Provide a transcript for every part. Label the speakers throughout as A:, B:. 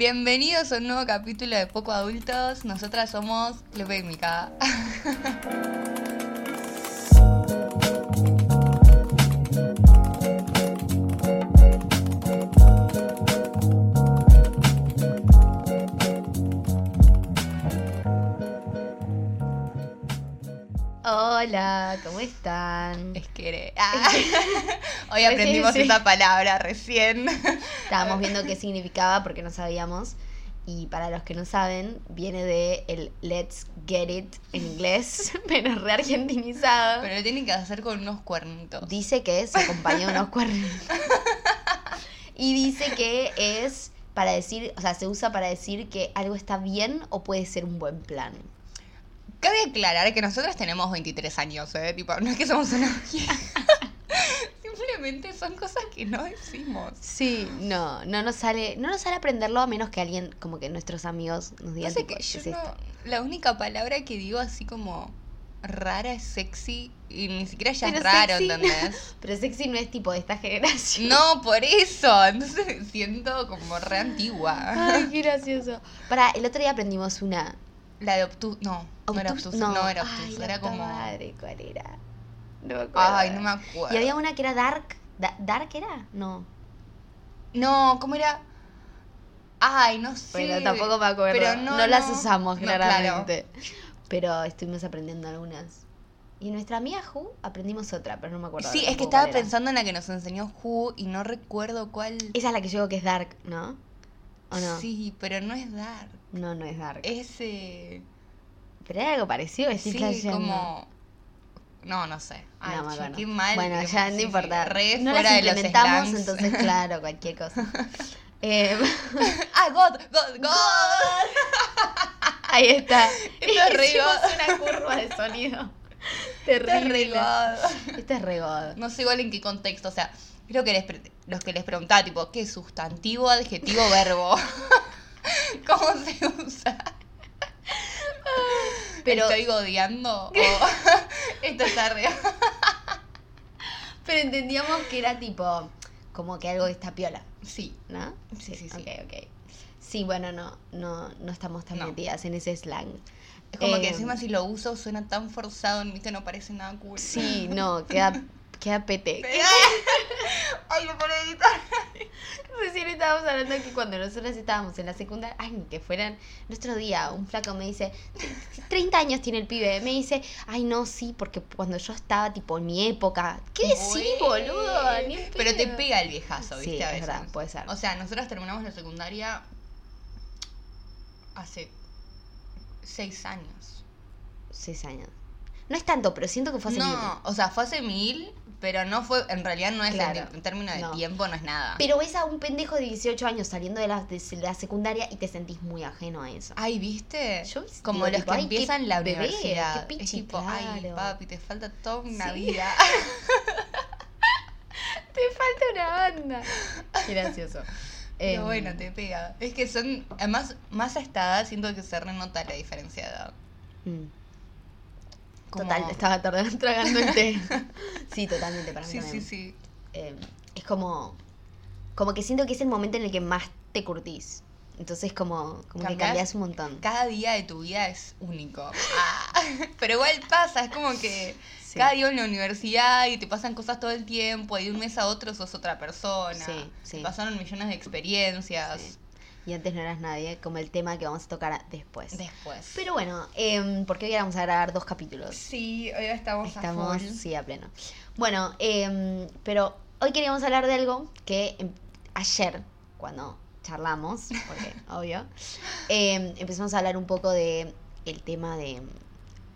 A: Bienvenidos a un nuevo capítulo de Poco Adultos. Nosotras somos Lupe y Mica.
B: Hola, ¿cómo están?
A: Es que ah. Hoy aprendimos
B: Sí, sí.
A: esta palabra recién.
B: Estábamos viendo qué significaba porque no sabíamos. Y para los que no saben, viene de el let's get it en inglés, pero re argentinizado.
A: Pero lo tienen que hacer con unos cuernitos.
B: Dice que se acompaña de unos cuernos. Y dice que es para decir, o sea, se usa para decir que algo está bien o puede ser un buen plan.
A: Cabe aclarar que nosotros tenemos 23 años, ¿eh? Tipo, no es que somos una vieja. Simplemente son cosas que no decimos.
B: Sí, no, no nos sale, no nos sale aprenderlo a menos que alguien, como que nuestros amigos nos digan tipo,
A: que
B: "¿Qué
A: yo
B: es
A: no-
B: esto?".
A: La única palabra que digo así como rara es sexy y ni siquiera ya es raro,
B: sexy-
A: ¿entendés?
B: Pero sexy no es tipo de esta generación.
A: No, por eso. Entonces me siento como re antigua.
B: Ay, qué gracioso. Para, el otro día aprendimos una.
A: La de obtus... No, no era
B: Obtus-
A: obtuso. No, era obtuso.
B: Ay,
A: era como...
B: Madre, ¿cuál era? No me acuerdo.
A: Ay, no me acuerdo.
B: Y había una que era dark. Da- ¿Dark era? No.
A: No, ¿cómo era? Ay, no sé.
B: Bueno, tampoco me acuerdo.
A: Pero
B: no,
A: no,
B: las usamos, claramente. Pero estuvimos aprendiendo algunas. Y nuestra amiga Ju aprendimos otra, pero no me acuerdo.
A: Sí, es que estaba pensando en la que nos enseñó Who y no recuerdo cuál.
B: Esa es la que yo digo que es dark, ¿no? ¿O no?
A: Sí, pero no es Dark.
B: No, no es dark.
A: Es. eh,
B: Pero era algo parecido, estoy
A: Sí, como. No, no sé. Ay,
B: No
A: che, qué mal.
B: Bueno, ya no
A: sí,
B: importa.
A: re
B: no
A: fuera
B: las
A: de los
B: implementamos, entonces claro, cualquier cosa. Eh,
A: ah, God, God, God.
B: ahí está.
A: Esto es re God.
B: una curva de sonido. Terrible. Este es re God.
A: No sé igual en qué contexto, o sea, creo que les pre- los que les preguntaba, tipo, ¿qué sustantivo, adjetivo, verbo? ¿Cómo se usa?
B: Pero-
A: ¿Estoy godeando? ¿O esto está re...
B: Pero entendíamos que era tipo, como que algo está piola,
A: Sí.
B: ¿no?
A: Sí, sí, sí.
B: Ok, ok. Sí, bueno, no, no, no estamos tan
A: No.
B: metidas en ese slang.
A: Es como que
B: Eh,
A: encima si lo uso suena tan forzado en mí que no parece nada cool.
B: Sí, no, queda, queda pete.
A: Ay, lo por editar.
B: Recién estábamos hablando que cuando nosotros estábamos en la secundaria, ay, que fueran nuestro día, un flaco me dice, 30 años tiene el pibe, me dice, ay, no, sí, porque cuando yo estaba, tipo, en mi época, ¿qué decís,
A: Bueno.
B: boludo? Ni
A: Pero te
B: pedo".
A: pega el viejazo, ¿viste?
B: Sí,
A: a
B: es
A: veces.
B: verdad, puede ser.
A: O sea, nosotros terminamos la secundaria hace seis años.
B: Seis años. No es tanto, pero siento que fue hace mil.
A: No, o sea, fue hace mil, pero no fue, en realidad no es, en
B: Claro,
A: ti- en términos de
B: no.
A: tiempo, no es nada.
B: Pero ves a un pendejo de 18 años saliendo de la, de la secundaria y te sentís muy ajeno a eso.
A: Ay, ¿viste?
B: Yo
A: Como
B: digo,
A: los que
B: ay,
A: empiezan la
B: bebé,
A: universidad.
B: qué pichi,
A: es tipo, ay, papi, te falta toda una
B: Sí.
A: vida.
B: Te falta una banda. Qué gracioso.
A: Pero
B: Em,
A: bueno, te pega. Es que son, además, más a esta edad siento que se renota la diferencia de edad.
B: mm.
A: Como-
B: Total, estaba tardando, tragando el té. Sí, totalmente, para mí
A: Sí, sí,
B: también.
A: sí.
B: Eh, es como, como que siento que es el momento en el que más te curtís. Entonces como, como que cambias un montón.
A: Cada día de tu vida es único. Ah, pero igual pasa, es como que
B: Sí.
A: cada día en la universidad y te pasan cosas todo el tiempo y de un mes a otro sos otra persona.
B: Sí, sí.
A: Te pasaron millones de experiencias.
B: Y antes no eras nadie, como el tema que vamos a tocar después.
A: Después.
B: Pero bueno, em, porque hoy vamos a grabar dos capítulos.
A: sí, hoy estamos,
B: Estamos,
A: a full.
B: sí, a pleno. Bueno, em, pero hoy queríamos hablar de algo que em, ayer, cuando charlamos, porque obvio, em, empezamos a hablar un poco de el tema de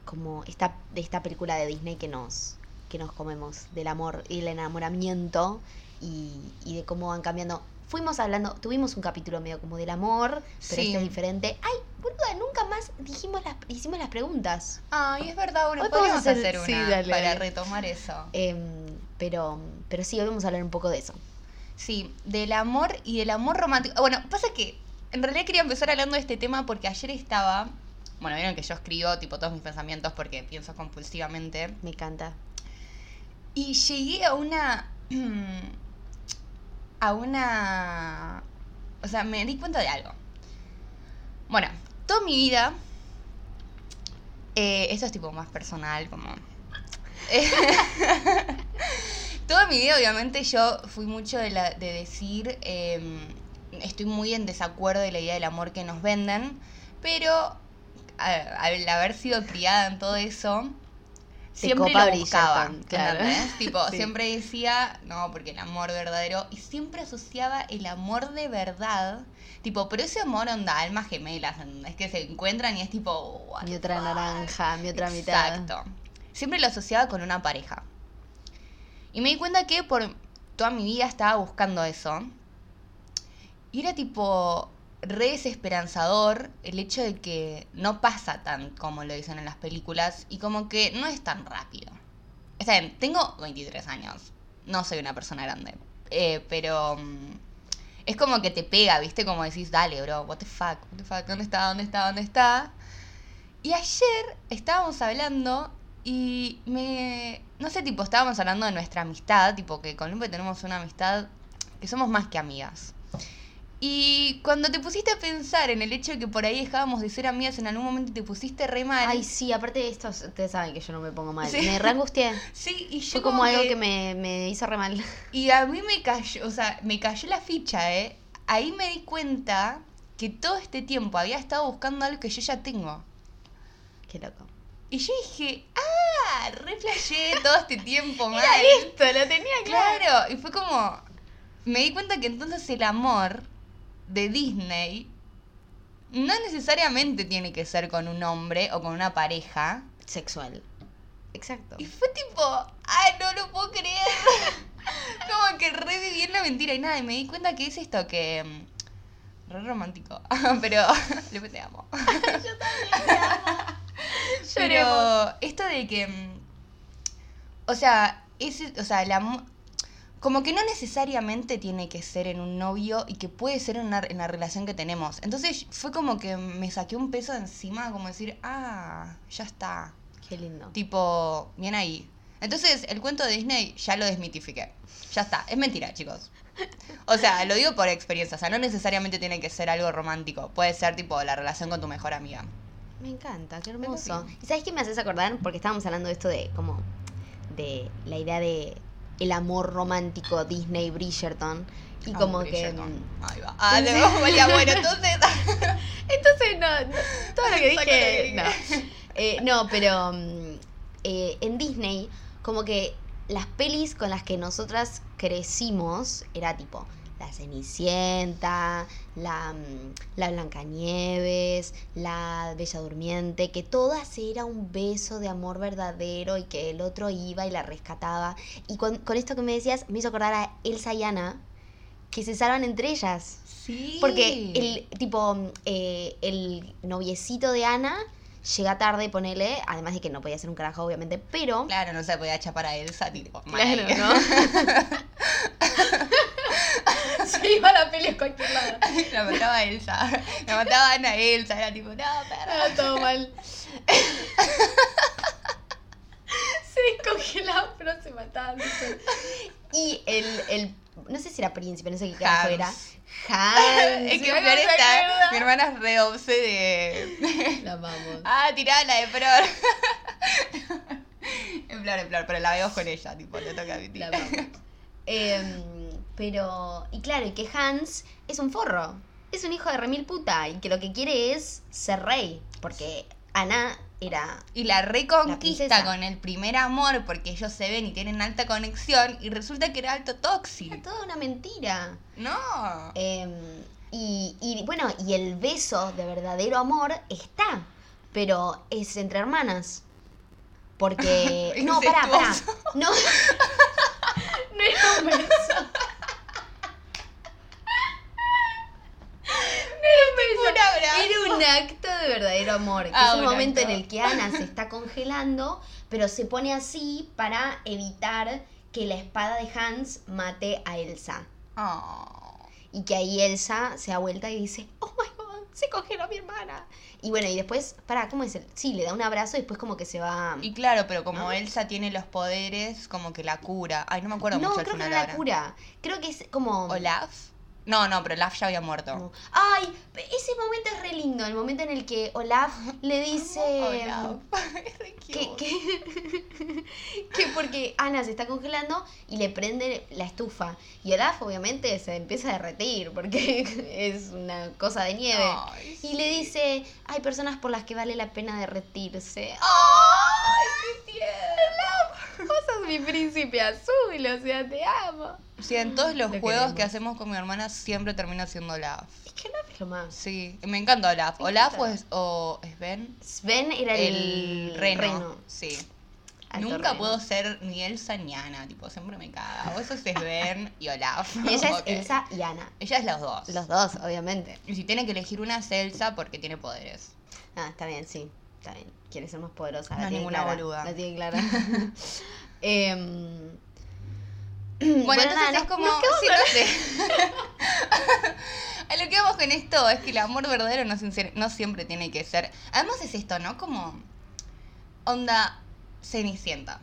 B: como esta, de esta película de Disney que nos, que nos comemos, del amor y el enamoramiento y, y de cómo van cambiando. Fuimos hablando, tuvimos un capítulo medio como del amor, pero
A: Sí.
B: este es diferente. Ay, boluda, nunca más dijimos las, hicimos las preguntas.
A: Ay, es verdad, bueno,
B: Hoy
A: podríamos
B: podemos
A: hacer,
B: hacer-
A: una
B: sí, dale,
A: para
B: dale.
A: retomar eso.
B: Em, pero, pero sí, hoy vamos a hablar un poco de eso.
A: Sí, del amor y del amor romántico. Bueno, pasa que en realidad quería empezar hablando de este tema porque ayer estaba. Bueno, vieron que yo escribo tipo todos mis pensamientos porque pienso compulsivamente.
B: Me encanta.
A: Y llegué a una. a una. O sea, me di cuenta de algo. Bueno, toda mi vida. eh, esto es tipo más personal, como. toda mi vida, obviamente, yo fui mucho de, la, de decir. eh, estoy muy en desacuerdo de la idea del amor que nos venden, pero al haber sido criada en todo eso. Siempre
B: copa
A: lo buscaba,
B: claro.
A: Tipo,
B: Sí.
A: siempre decía, no, porque el amor verdadero, y siempre asociaba el amor de verdad, tipo, pero ese amor onda almas gemelas, es que se encuentran y es tipo,
B: Mi otra
A: fuck.
B: naranja, mi otra mitad.
A: Exacto. Siempre lo asociaba con una pareja. Y me di cuenta que por toda mi vida estaba buscando eso. Y era tipo re desesperanzador el hecho de que no pasa tan como lo dicen en las películas y como que no es tan rápido. Está bien, tengo 23 años. No soy una persona grande. Eh, pero mm, es como que te pega, ¿viste? Como decís, dale, bro, what the fuck, what the fuck, ¿dónde está, dónde está, dónde está? Y ayer estábamos hablando y me... No sé, tipo, estábamos hablando de nuestra amistad, tipo que con Lupe tenemos una amistad que somos más que amigas. Y cuando te pusiste a pensar en el hecho de que por ahí dejábamos de ser amigas en algún momento y te pusiste re mal.
B: Ay, sí, aparte de esto, ustedes saben que yo no me pongo mal.
A: Sí.
B: Me re angustié.
A: sí, y yo
B: Fue como algo que me, me hizo re mal.
A: Y a mí me cayó, o sea, me cayó la ficha, ¿eh? Ahí me di cuenta que todo este tiempo había estado buscando algo que yo ya tengo.
B: Qué loco.
A: Y yo dije, ah, re flasheé todo este tiempo, mal.
B: esto, lo tenía
A: Claro, y fue como, me di cuenta que entonces el amor de Disney no necesariamente tiene que ser con un hombre o con una pareja.
B: Sexual. Exacto.
A: Y fue tipo, ay, no lo puedo creer. como que reviví en la mentira y nada, y me di cuenta que es esto que... mm, Re romántico, pero le te amo. Pero esto de que... mm, O sea, ese, o sea, el amor... Como que no necesariamente tiene que ser en un novio y que puede ser en, una, en la relación que tenemos. Entonces fue como que me saqué un peso de encima, como decir, ah, ya está.
B: Qué lindo.
A: Tipo, bien ahí. Entonces, el cuento de Disney ya lo desmitifiqué. Ya está. Es mentira, chicos. O sea, lo digo por experiencia. O sea, no necesariamente tiene que ser algo romántico. Puede ser, tipo, la relación con tu mejor amiga.
B: Me encanta, qué hermoso. ¿Y sabes qué me haces acordar? Porque estábamos hablando de esto de como de la idea de el amor romántico Disney Bridgerton y
A: Ah,
B: como
A: Bridgerton.
B: que mm,
A: Ahí va. Ah, ya, bueno, entonces.
B: entonces no, no, todo lo que
A: Saca lo que
B: dije no. Eh, no, pero mm, eh, en Disney como que las pelis con las que nosotras crecimos era tipo la Cenicienta, la, mm, la Blancanieves, la Bella Durmiente, que todas era un beso de amor verdadero y que el otro iba y la rescataba. Y con, con esto que me decías, me hizo acordar a Elsa y Anna, que se salvan entre ellas.
A: Sí.
B: Porque el tipo, mm, eh, el noviecito de Ana llega tarde, ponele, además de que no podía ser un carajo, obviamente, pero.
A: Claro, no se podía chapar a Elsa, tipo.
B: Claro. ¿no? Se iba la peli a cualquier lado.
A: La mataba Elsa. La mataba a Ana Elsa. Era tipo, no, perra.
B: Todo mal. se descongelaba, pero se mataba. ¿viste? Y el, el, no sé si era príncipe, no sé qué carajo era. Hans.
A: Es que Flor
B: me
A: está. Mi hermana es re obse de.
B: La amamos.
A: Ah, tirá la de Flor. en Flor, en Flor, pero la veo con ella, tipo, le toca a mi tía.
B: La amamos. Em, pero, y claro, y que Hans es un forro. Es un hijo de remil puta. Y que lo que quiere es ser rey. Porque Ana era.
A: Y la reconquista con el primer amor porque ellos se ven y tienen alta conexión y resulta que era alto
B: Era
A: tóxico.
B: toda una mentira.
A: No.
B: Em, y, y bueno, y el beso de verdadero amor está. Pero es entre hermanas. Porque. No, pará, pará. No. no era un beso.
A: Un abrazo.
B: Era un acto de verdadero amor. Que
A: Ah,
B: es
A: un
B: momento
A: acto.
B: en el que Ana se está congelando, pero se pone así para evitar que la espada de Hans mate a Elsa.
A: Oh.
B: Y que ahí Elsa se da vuelta y dice, oh my god, se congeló mi hermana. Y bueno, y después, para, ¿cómo es? el- Sí, le da un abrazo y después como que se va...
A: Y claro, pero como
B: ¿No?
A: Elsa tiene los poderes, como que la cura. Ay, no me acuerdo
B: no,
A: mucho al
B: creo que no la
A: ahora.
B: cura. Creo que es como...
A: Olaf. No, no, pero Olaf ya había muerto.
B: No. Ay, ese momento es re lindo, el momento en el que Olaf le dice
A: Olaf.
B: Que, que, que porque Ana se está congelando y le prende la estufa. Y Olaf obviamente se empieza a derretir porque es una cosa de nieve.
A: Ay,
B: Y le dice, hay personas por las que vale la pena derretirse.
A: ¡Ay, qué tierno!
B: Mi príncipe azul, o sea, te amo.
A: Sí, en todos los
B: Lo
A: juegos que hacemos con mi hermana siempre termina siendo Olaf.
B: Es que Olaf es lo más.
A: Sí, me encanta Olaf.
B: Me
A: Olaf o,
B: encanta.
A: es, o Sven.
B: Sven era el,
A: El reno. Sí.
B: Alto
A: Nunca
B: reno.
A: puedo ser ni Elsa ni Ana, tipo, siempre me caga. O eso es Sven y Olaf.
B: Y ella es. Elsa y Ana.
A: Ella es los dos.
B: Los dos, obviamente.
A: Y si tiene que elegir una es Elsa porque tiene poderes.
B: Ah, está bien, sí. Está bien. Quiere ser más poderosa.
A: No
B: la
A: es
B: tiene
A: ninguna
B: clara,
A: boluda.
B: La tiene clara. Em,
A: Bueno, entonces
B: nada,
A: es como.
B: nos quedamos
A: sí, no sé. A lo que vamos con esto es que el amor verdadero no, no siempre tiene que ser. Además es esto, ¿no? Como. Onda Cenicienta.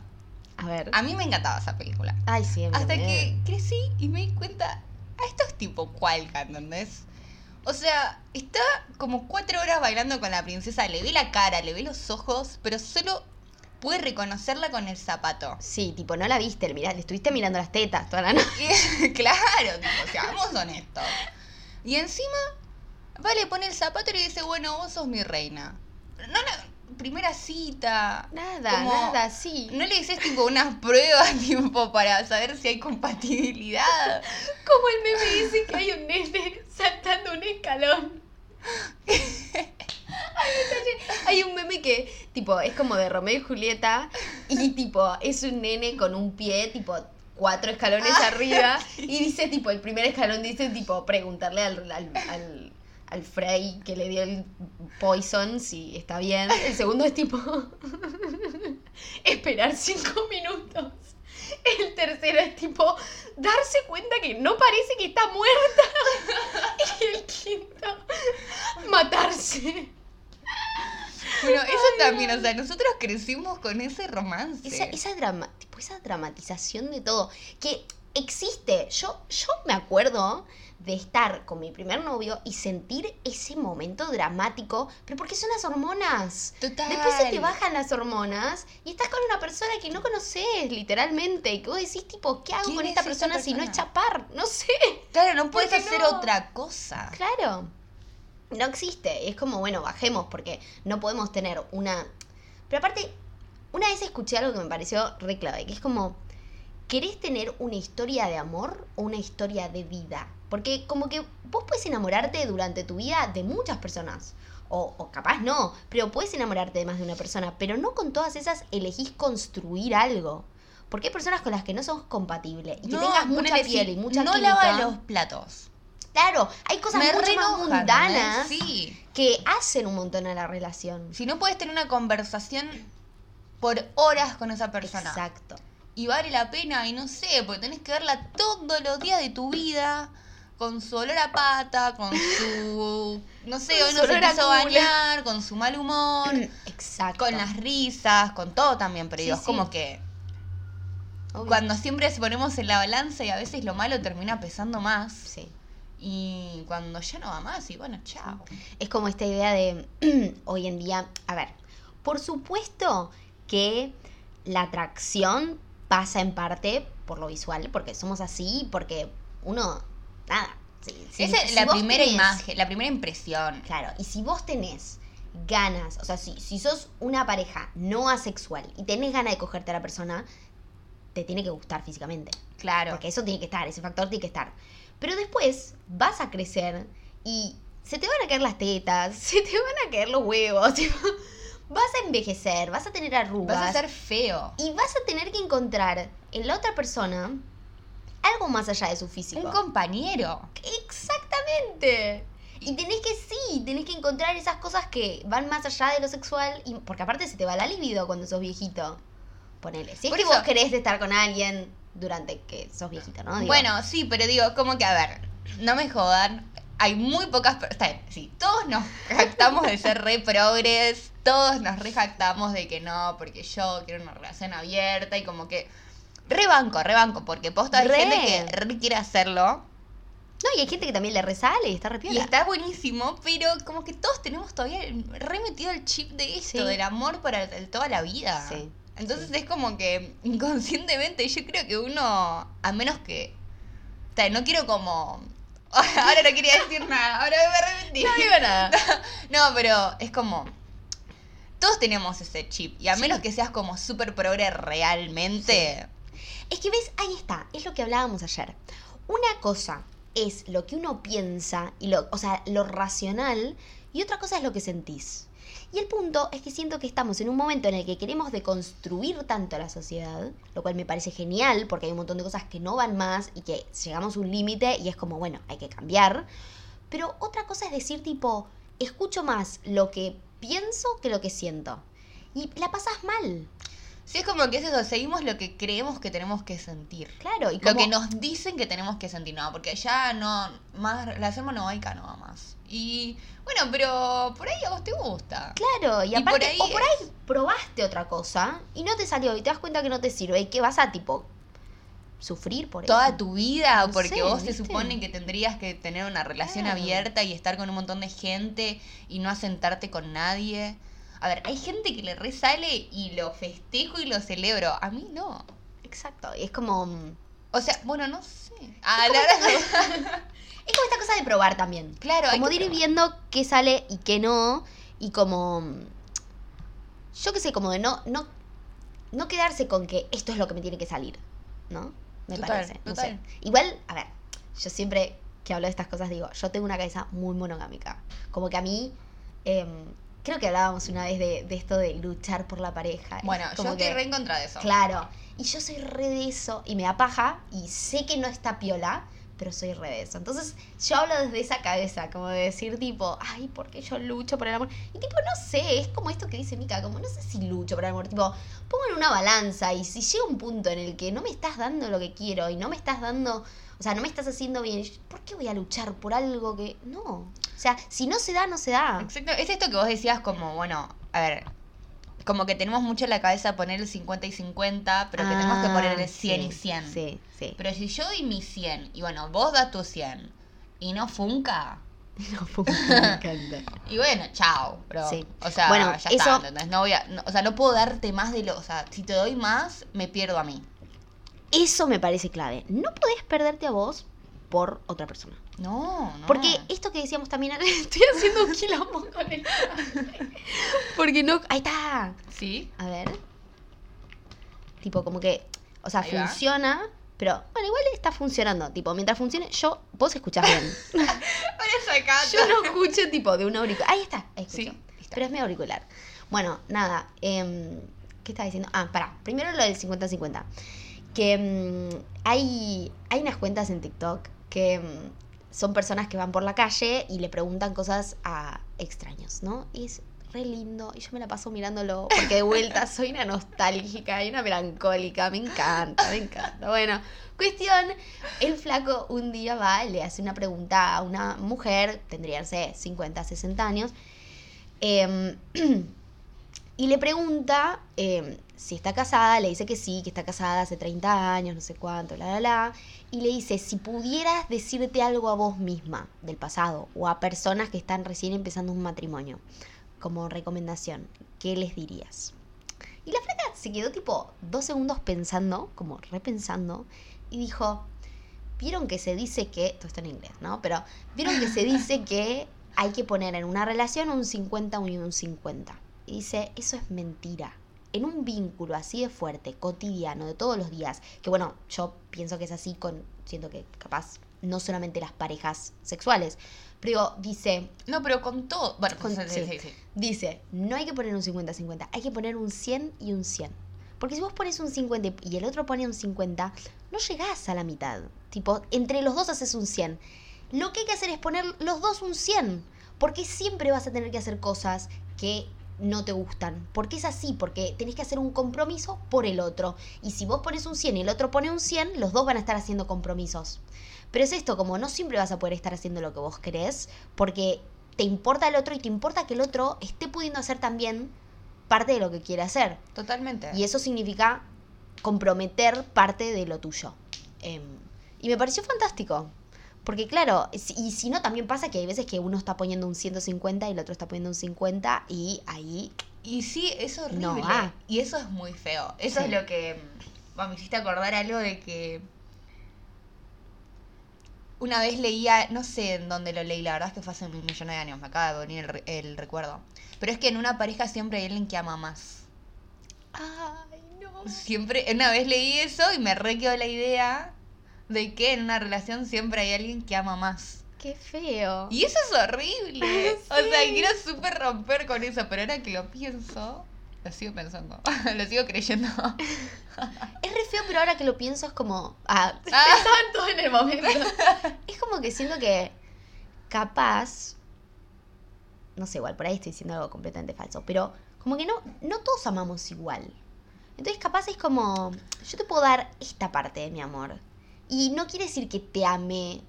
B: A ver.
A: A mí me encantaba esa película.
B: Ay, sí,
A: Hasta que crecí y me di cuenta, a estos tipo cualca, ¿entendés? O sea, está como cuatro horas bailando con la princesa, le ve la cara, le ve los ojos, pero solo puede reconocerla con el zapato.
B: Sí, tipo, no la viste, le, mirá- le estuviste mirando las tetas toda la noche.
A: Claro, tipo, seamos honestos. Y encima, va, le pone el zapato y le dice, bueno, vos sos mi reina. No, no, primera cita.
B: Nada,
A: Como-
B: nada, sí.
A: ¿No le dices tipo unas pruebas tipo para saber si hay compatibilidad?
B: Como el meme dice que hay un nene saltando un escalón. Hay un meme que, tipo, es como de Romeo y Julieta y, tipo, es un nene con un pie, tipo, cuatro escalones
A: Ah,
B: arriba y dice, tipo, el primer escalón dice, tipo, preguntarle al, al, al, al Frey que le dio el poison si está bien. El segundo es, tipo, esperar cinco minutos. El tercero es tipo darse cuenta que no parece que está muerta. Y el quinto, matarse.
A: Bueno, eso también, o sea, nosotros crecimos con ese romance.
B: Esa, esa, drama, tipo, esa dramatización de todo. Que existe. Yo, yo me acuerdo de estar con mi primer novio y sentir ese momento dramático, pero porque son las hormonas.
A: Total.
B: Después se te bajan las hormonas y estás con una persona que no conoces, literalmente. Y que vos decís, tipo, ¿qué hago
A: ¿Quién
B: con
A: es
B: esta persona, si no es chapar? No sé.
A: Claro, no puedes hacer
B: no?
A: otra cosa.
B: Claro. No existe. Es como, bueno, bajemos porque no podemos tener una... Pero aparte, una vez escuché algo que me pareció re clave, que es como, ¿querés tener una historia de amor o una historia de vida? Porque como que vos puedes enamorarte durante tu vida de muchas personas. O, o capaz no, pero puedes enamorarte de más de una persona. Pero no con todas esas elegís construir algo. Porque hay personas con las que no sos compatible. Y que tengas mucha piel y mucha
A: No
B: química.
A: lava los platos.
B: Claro, hay cosas
A: Me
B: mucho más
A: enoja,
B: mundanas que hacen un montón a la relación.
A: Si no puedes tener una conversación por horas con esa persona.
B: Exacto.
A: Y vale la pena, y no sé, porque tenés que verla todos los días de tu vida. Con su olor a pata, con su. No sé, hoy no se quiso bañar, con su mal humor,
B: Exacto.
A: con las risas, con todo también, pero
B: Sí,
A: digo, es
B: sí.
A: como que.
B: Obvio.
A: Cuando siempre se ponemos en la balanza y a veces lo malo termina pesando más.
B: Sí.
A: Y cuando ya no va más, y bueno, chao.
B: Es como esta idea de hoy en día. A ver, por supuesto que la atracción pasa en parte por lo visual, porque somos así, porque uno. Nada. si- si-
A: Esa es
B: si
A: la primera
B: tenés-
A: imagen, la primera impresión.
B: Claro, y si vos tenés ganas, o sea, si, si sos una pareja no asexual y tenés ganas de cogerte a la persona, te tiene que gustar físicamente.
A: Claro.
B: Porque eso tiene que estar, ese factor tiene que estar. Pero después vas a crecer y se te van a caer las tetas, se te van a caer los huevos, tipo, vas a envejecer, vas a tener arrugas.
A: Vas a ser feo.
B: Y vas a tener que encontrar en la otra persona algo más allá de su físico.
A: Un compañero.
B: Exactamente. Y tenés que sí, tenés que encontrar esas cosas que van más allá de lo sexual. Y, porque aparte se te va la libido cuando sos viejito. Ponele. Si es
A: Por
B: que
A: eso-
B: vos querés estar con alguien durante que sos viejito, ¿no? Digo,
A: Bueno, sí, pero digo, como que, a ver, no me jodan. Hay muy pocas personas. Sí, todos nos jactamos de ser re progres. Todos nos re jactamos de que no, porque yo quiero una relación abierta y como que. Rebanco, rebanco, porque posta hay
B: Re.
A: gente que re quiere hacerlo.
B: No, y hay gente que también le resale y está re
A: Y está buenísimo, pero como que todos tenemos todavía remetido el chip de esto,
B: Sí.
A: del amor para el- toda la vida.
B: Sí,
A: Entonces es como que inconscientemente yo creo que uno, a menos que... O sea, no quiero como... Ahora no quería decir nada, ahora me arrepentí.
B: No digo nada.
A: No, pero es como... Todos tenemos ese chip. Y a menos que seas como súper progre realmente...
B: Es que ves, ahí está, es lo que hablábamos ayer. Una cosa es lo que uno piensa, y lo, o sea, lo racional, y otra cosa es lo que sentís. Y el punto es que siento que estamos en un momento en el que queremos deconstruir tanto la sociedad, lo cual me parece genial, porque hay un montón de cosas que no van más y que llegamos a un límite y es como, bueno, hay que cambiar. Pero otra cosa es decir tipo, escucho más lo que pienso que lo que siento. Y la pasas mal.
A: Sí, es como que es eso, seguimos lo que creemos que tenemos que sentir.
B: Claro, y
A: Lo
B: como-
A: que nos dicen que tenemos que sentir, no, porque ya no, más, la hacemos no no va más. Y bueno, pero por ahí a vos te gusta.
B: Claro, y
A: Y por
B: aparte,
A: ahí
B: o por
A: es-
B: ahí probaste otra cosa y no te salió y te das cuenta que no te sirve y que vas a tipo sufrir por
A: Toda
B: eso.
A: tu vida,
B: No
A: porque
B: sé,
A: vos se
B: ¿viste?
A: supone que tendrías que tener una relación
B: Claro.
A: abierta y estar con un montón de gente y no asentarte con nadie. A ver, hay gente que le resale y lo festejo y lo celebro. A mí no.
B: Exacto, y es como mm,
A: O sea, bueno, no sé. Ah, la verdad-
B: es como esta cosa de probar también.
A: Claro,
B: como de ir
A: probar.
B: viendo qué sale y qué no y como mm, yo qué sé, como de no no no quedarse con que esto es lo que me tiene que salir, ¿no? Me
A: Total,
B: parece, no
A: total.
B: sé. Igual, a ver, yo siempre que hablo de estas cosas digo, yo tengo una cabeza muy monogámica. Como que a mí, em, creo que hablábamos una vez de, de esto de luchar por la pareja. Es
A: Bueno, yo
B: como
A: estoy
B: que-
A: re en contra de eso.
B: Claro, y yo soy re de eso, y me da paja, y sé que no está piola, pero soy re de eso. Entonces, yo hablo desde esa cabeza, como de decir tipo, ay, ¿por qué yo lucho por el amor? Y tipo, no sé, es como esto que dice Mika, como no sé si lucho por el amor, tipo, pongo en una balanza, y si llega un punto en el que no me estás dando lo que quiero, y no me estás dando, o sea, no me estás haciendo bien, ¿por qué voy a luchar por algo que no? O sea, si no se da, no se da.
A: Exacto, es esto que vos decías como, bueno, a ver, como que tenemos mucho en la cabeza poner el 50 y 50, pero que tenemos que poner el 100
B: Ah, sí,
A: y 100.
B: Sí, sí.
A: Pero si yo doy mi 100 y bueno, vos das tu 100 y no funca,
B: No, porque me encanta.
A: y bueno, chao, bro.
B: Sí.
A: O sea,
B: Bueno,
A: ya
B: eso-
A: está, ¿entendés? No voy a, no- o sea, no puedo darte más de lo, o sea, si te doy más, me pierdo a mí.
B: Eso me parece clave. No podés perderte a vos por otra persona.
A: No, no.
B: Porque esto que decíamos también, estoy haciendo un quilombo con el Porque no, ahí está.
A: ¿Sí?
B: A ver. Tipo, como que, o sea,
A: Ahí va.
B: funciona, pero bueno, igual está funcionando. Tipo, mientras funcione, yo, vos escuchás bien. Yo no escucho tipo de un auricular. Ahí está, ahí escucho.
A: Sí.
B: Pero es mi auricular. Bueno, nada. em, ¿Qué estaba diciendo? Ah, pará. Primero lo del 50-50. Que em, hay, hay unas cuentas en TikTok que em, son personas que van por la calle y le preguntan cosas a extraños, ¿no? Y es re lindo y yo me la paso mirándolo porque de vuelta soy una nostálgica y una melancólica, me encanta, me encanta. Bueno, cuestión, el flaco un día va y le hace una pregunta a una mujer, tendría, no sé, 50, 60 años, em, y le pregunta em, si está casada, le dice que sí, que está casada hace 30 años, no sé cuánto, la, la, la, y le dice, si pudieras decirte algo a vos misma del pasado o a personas que están recién empezando un matrimonio, como recomendación, ¿qué les dirías? Y la flaca se quedó tipo dos segundos pensando, como repensando, y dijo, vieron que se dice que, todo está en inglés, ¿no? Pero vieron que se dice que hay que poner en una relación un 50 y un 50. Y dice, eso es mentira. En un vínculo así de fuerte, cotidiano, de todos los días, que bueno, yo pienso que es así con, siento que capaz, no solamente las parejas sexuales, pero dice,
A: No, pero con todo. Bueno,
B: Con-
A: sí, sí,
B: sí.
A: sí, sí.
B: Dice, no hay que poner un 50-50, hay que poner un 100 y un 100. Porque si vos pones un 50 y el otro pone un 50, no llegás a la mitad. Tipo, entre los dos haces un 100. Lo que hay que hacer es poner los dos un 100. Porque siempre vas a tener que hacer cosas que no te gustan. Porque es así, porque tenés que hacer un compromiso por el otro. Y si vos pones un 100 y el otro pone un 100, los dos van a estar haciendo compromisos. Pero es esto, como no siempre vas a poder estar haciendo lo que vos querés, porque te importa el otro y te importa que el otro esté pudiendo hacer también parte de lo que quiere hacer.
A: Totalmente.
B: Y eso significa comprometer parte de lo tuyo. Em, y me pareció fantástico. Porque claro, y si no, también pasa que hay veces que uno está poniendo un 150 y el otro está poniendo un 50 y ahí...
A: Y sí, es horrible.
B: No va.
A: Y eso es muy feo. Eso
B: Sí.
A: es lo que mm, bueno, me hiciste acordar algo de que una vez leía, no sé en dónde lo leí, la verdad es que fue hace un millón de años, me acaba de venir el, el recuerdo. Pero es que en una pareja siempre hay alguien que ama más.
B: Ay, no.
A: Siempre, una vez leí eso y me re quedó la idea de que en una relación siempre hay alguien que ama más.
B: Qué feo.
A: Y eso es horrible. O sea, quiero súper romper con eso, pero ahora que lo pienso, lo sigo pensando, lo sigo creyendo.
B: Es re feo, pero ahora que lo pienso es como... Ah,
A: Ah.
B: pensaban todo en el momento. es como que siento que capaz... No sé, igual, por ahí estoy diciendo algo completamente falso, pero como que no, no todos amamos igual. Entonces capaz es como, yo te puedo dar esta parte de mi amor. Y no quiere decir que te ame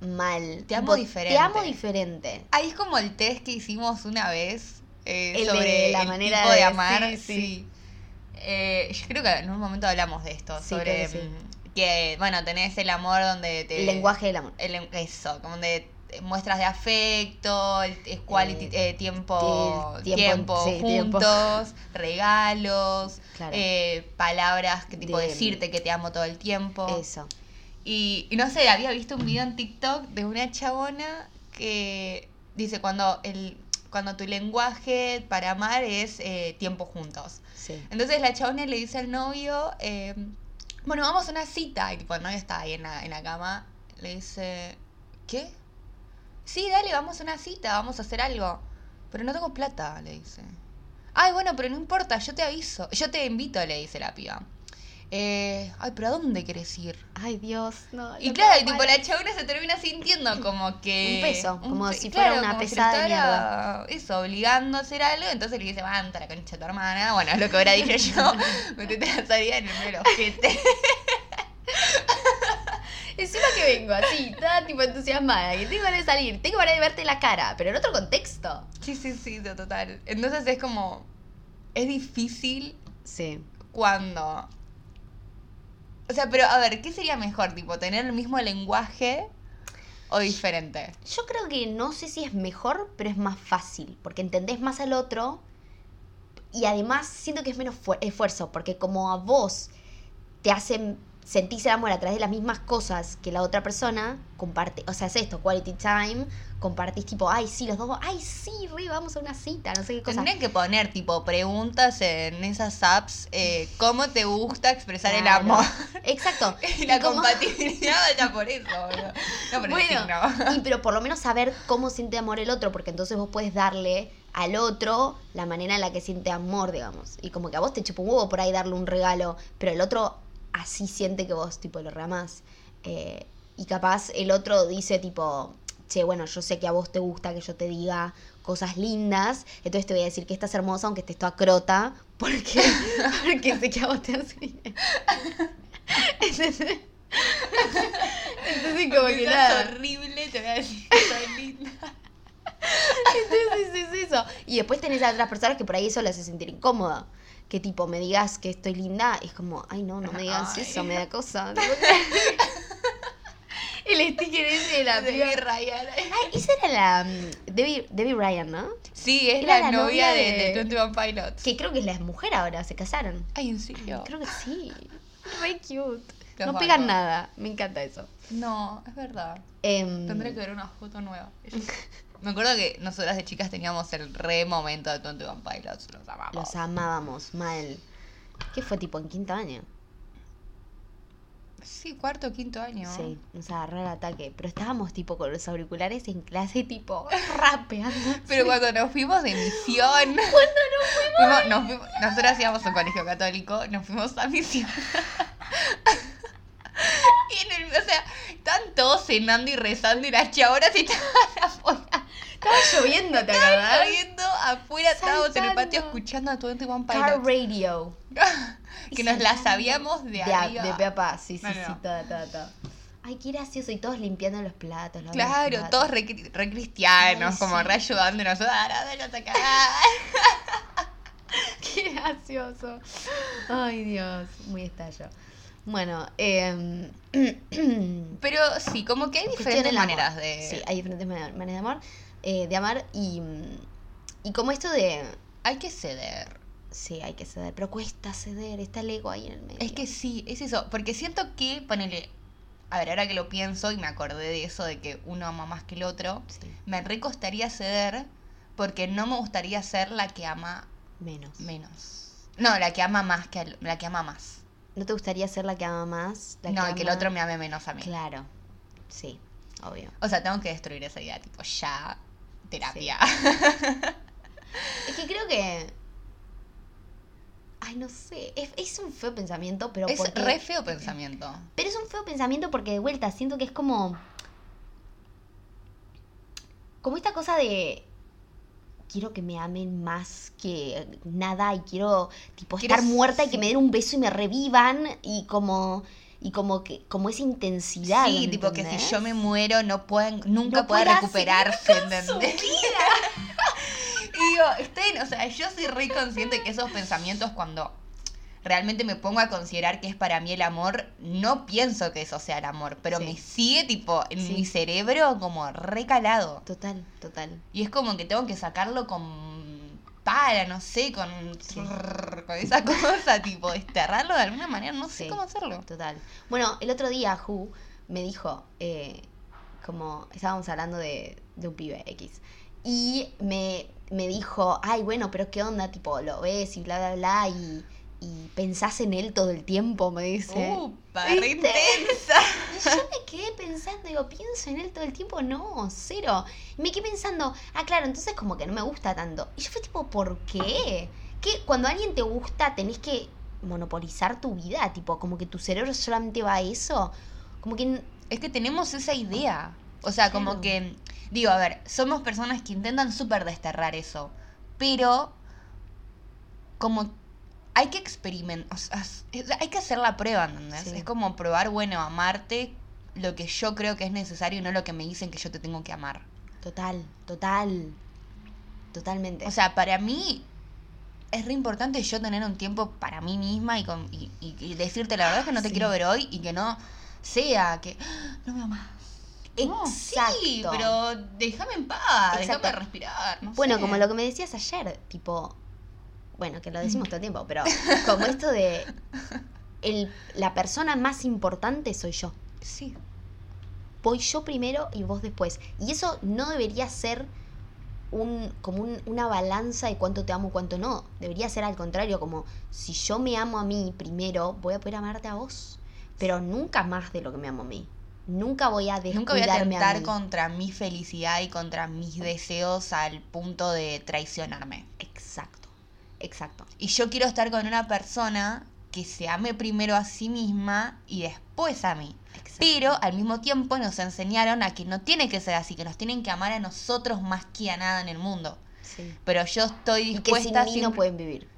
B: mal.
A: Te amo diferente.
B: Te amo diferente.
A: Ahí es como el test que hicimos una vez eh,
B: El de
A: sobre
B: la
A: el
B: manera
A: tipo de,
B: de-
A: amar.
B: sí.
A: Eh, yo creo que en un momento hablamos de esto,
B: Sí,
A: sobre
B: que sí.
A: mm, que, bueno, tenés el amor donde te...
B: El lenguaje del amor.
A: el eso, como donde muestras de afecto, el, quality,
B: Eh,
A: eh, tiempo,
B: ti- tiempo,
A: tiempo,
B: sí, tiempo.
A: juntos, regalos,
B: Claro.
A: eh, palabras que tipo
B: De-
A: decirte que te amo todo el tiempo.
B: Eso.
A: Y, y no sé, había visto un video en TikTok de una chabona que dice cuando el cuando tu lenguaje para amar es eh, tiempo juntos.
B: Sí.
A: Entonces la chabona le dice al novio, eh, bueno, vamos a una cita. Y tipo, el novio está ahí en la, en la cama. Le dice, ¿qué? Sí, dale, vamos a una cita, vamos a hacer algo. Pero no tengo plata, le dice. Ay, bueno, pero no importa, yo te aviso. Yo te invito, le dice la piba. Eh, ay, pero ¿a dónde querés ir?
B: Ay, Dios, no.
A: Y claro, y tipo la chabona se termina sintiendo como que...
B: Un peso, como
A: pe-
B: si fuera una
A: como si
B: pesada de
A: Eso, obligando a hacer algo, entonces le dice, levanta la concha de tu hermana. Bueno, es lo que hubiera dicho yo, metete la salida en el medio ojete.
B: Encima que vengo así, toda tipo entusiasmada, que tengo ganas de salir, tengo ganas de verte la cara, pero en otro contexto.
A: Sí, sí, sí, total. Entonces es como... Es difícil
B: Sí.
A: cuando... O sea, pero a ver, ¿qué sería mejor? Tipo, tener el mismo lenguaje o diferente.
B: Yo creo que no sé si es mejor, pero es más fácil, porque entendés más al otro y además siento que es menos fu- esfuerzo, porque como a vos te hacen sentís el amor a través de las mismas cosas que la otra persona, comparte, o sea, es esto, quality time, compartís tipo, ay, sí, los dos, ay, sí, re, vamos a una cita, no sé qué cosa.
A: Tendrían que poner tipo preguntas en esas apps, eh, ¿cómo te gusta expresar el amor?
B: Exacto.
A: Y la
B: Y como-
A: compatibilidad vaya por eso, boludo. No por el
B: Bueno,
A: signo.
B: y pero por lo menos saber cómo siente amor el otro, porque entonces vos puedes darle al otro la manera en la que siente amor, digamos. Y como que a vos te chupa un huevo por ahí darle un regalo, pero el otro así siente que vos tipo lo reamás. Eh, y capaz el otro dice tipo, che, bueno, yo sé que a vos te gusta que yo te diga cosas lindas, entonces te voy a decir que estás hermosa aunque estés toda crota, porque, porque sé que a vos te hace bien. Entonces, entonces como que nada.
A: horrible, te voy a decir que soy linda.
B: Entonces es eso. Y después tenés a otras personas que por ahí eso le hace sentir incómoda. Que tipo, me digas que estoy linda, es como, ay no, no me digas
A: Ay.
B: eso, me da cosa. El sticker ese de la piba.
A: Ryan.
B: Ay, esa era la mm, Debbie, Debbie Ryan, ¿no?
A: Sí, es la,
B: la
A: novia
B: novia
A: de,
B: de-
A: de 21 Pilots.
B: Que creo que es la mujer ahora, se casaron.
A: Ay, ¿en serio?
B: Creo que sí. Re cute.
A: Los
B: no pegan nada, me encanta eso.
A: No, es verdad.
B: Em,
A: Tendré que ver una foto nueva. Me acuerdo que nosotras de chicas teníamos el re momento de 21 Pilots. Los amamos.
B: Los amábamos mal. ¿Qué fue tipo en quinto año?
A: Sí, cuarto o quinto año.
B: Sí, nos agarró el ataque. Pero estábamos tipo con los auriculares en clase, tipo rapeando.
A: Pero cuando nos fuimos de misión. Cuando nos fuimos. nos fuimos- nosotros íbamos a un colegio católico, nos fuimos a misión. y en el, o sea, estaban todos cenando y rezando y las chabonas estaban.
B: Estaba lloviendo, ¿te acordás?
A: lloviendo afuera, estábamos en el patio escuchando a 21
B: Car
A: Pilots.
B: Radio.
A: que nos la sabíamos de,
B: De,
A: arriba.
B: de pe a pa, sí, sí,
A: No,
B: sí,
A: no.
B: toda, toda, toda. Ay, qué gracioso. Y todos limpiando los platos. los
A: Claro,
B: platos.
A: todos re, re cristianos,
B: Ay,
A: como
B: sí.
A: re ayudándonos. Ah, no, acá.
B: Qué gracioso. Ay, Dios. Muy estallo. Bueno, eh,
A: Pero sí, como que hay diferentes maneras de...
B: Sí, hay diferentes mane- maneras de amor, eh, de amar y, y como esto de...
A: Hay que ceder.
B: Sí, hay que ceder, pero cuesta ceder, está el ego ahí en el medio.
A: Es que sí, es eso. Porque siento que, ponele... A ver, ahora que lo pienso y me acordé de eso, de que uno ama más que el otro,
B: Sí,
A: me recostaría ceder porque no me gustaría ser la que ama
B: menos.
A: menos. No, la que ama más que la que ama más.
B: ¿No te gustaría ser la que ama más? La
A: no,
B: que
A: que el otro me ame menos a mí.
B: Claro, sí, obvio.
A: O sea, tengo que destruir esa idea, tipo, ya, terapia.
B: Es que creo que... Ay, no sé, es, es un feo pensamiento, pero
A: es
B: porque...
A: re feo pensamiento.
B: Pero es un feo pensamiento porque de vuelta siento que es como. Como esta cosa de. Quiero que me amen más que nada y quiero tipo
A: Quiero
B: estar muerta y que me den un beso y me revivan y como y como que como esa intensidad.
A: Sí, tipo que si yo me muero no pueden, nunca
B: No
A: puede recuperarse, ¿entendés? y digo, estoy, o sea, yo soy re consciente que esos pensamientos cuando realmente me pongo a considerar que es para mí el amor, no pienso que eso sea el amor, pero
B: Sí.
A: me sigue tipo en
B: Sí.
A: mi cerebro como recalado.
B: Total, total.
A: Y es como que tengo que sacarlo con para, no sé, con,
B: Sí.
A: con esa cosa, tipo, desterrarlo de alguna manera, no sé
B: Sí.
A: cómo hacerlo.
B: Total. Bueno, el otro día Ju me dijo, eh, como estábamos hablando de, de un pibe X, y me, me dijo, ay, bueno, pero qué onda, tipo, lo ves y bla, bla, bla, y, y pensás en él todo el tiempo, me dice.
A: Upa, re intensa.
B: Y yo me quedé pensando, digo, ¿pienso en él todo el tiempo? No, cero. Y me quedé pensando, ah, claro, entonces como que no me gusta tanto. Y yo fue tipo, ¿por qué? Que cuando alguien te gusta tenés que monopolizar tu vida, tipo, como que tu cerebro solamente va a eso. Como que...
A: Es que tenemos esa idea. O sea, como que, digo, a ver, somos personas que intentan súper desterrar eso. Pero, como hay que experimentar, hay que hacer la prueba, ¿entendés?
B: Sí.
A: Es como probar, bueno, amarte lo que yo creo que es necesario y no lo que me dicen que yo te tengo que amar.
B: Total, total. Totalmente.
A: O sea, para mí es re importante yo tener un tiempo para mí misma y, con- y- y- y decirte la verdad es que no te
B: Sí.
A: quiero ver hoy y que no sea que "Ah, no me amas. No, sí,
B: Exacto.
A: pero déjame en paz,
B: Exacto.
A: déjame respirar. no
B: Bueno,
A: sé.
B: como lo que me decías ayer, tipo, bueno, que lo decimos todo el tiempo, pero como esto de el, la persona más importante soy yo.
A: Sí.
B: Voy yo primero y vos después. Y eso no debería ser un, como un- una balanza de cuánto te amo, cuánto no. Debería ser al contrario, como si yo me amo a mí primero, voy a poder amarte a vos. Pero nunca más de lo que me amo a mí. Nunca voy a
A: Nunca voy a
B: mí.
A: contra mi felicidad y contra mis deseos al punto de traicionarme.
B: Exacto, exacto.
A: Y yo quiero estar con una persona que se ame primero a sí misma y después a mí.
B: exacto.
A: Pero al mismo tiempo nos enseñaron a que no tiene que ser así, que nos tienen que amar a nosotros más que a nada en el mundo.
B: Sí.
A: Pero yo estoy
B: Y que sin
A: dispuesta
B: mí no pueden vivir.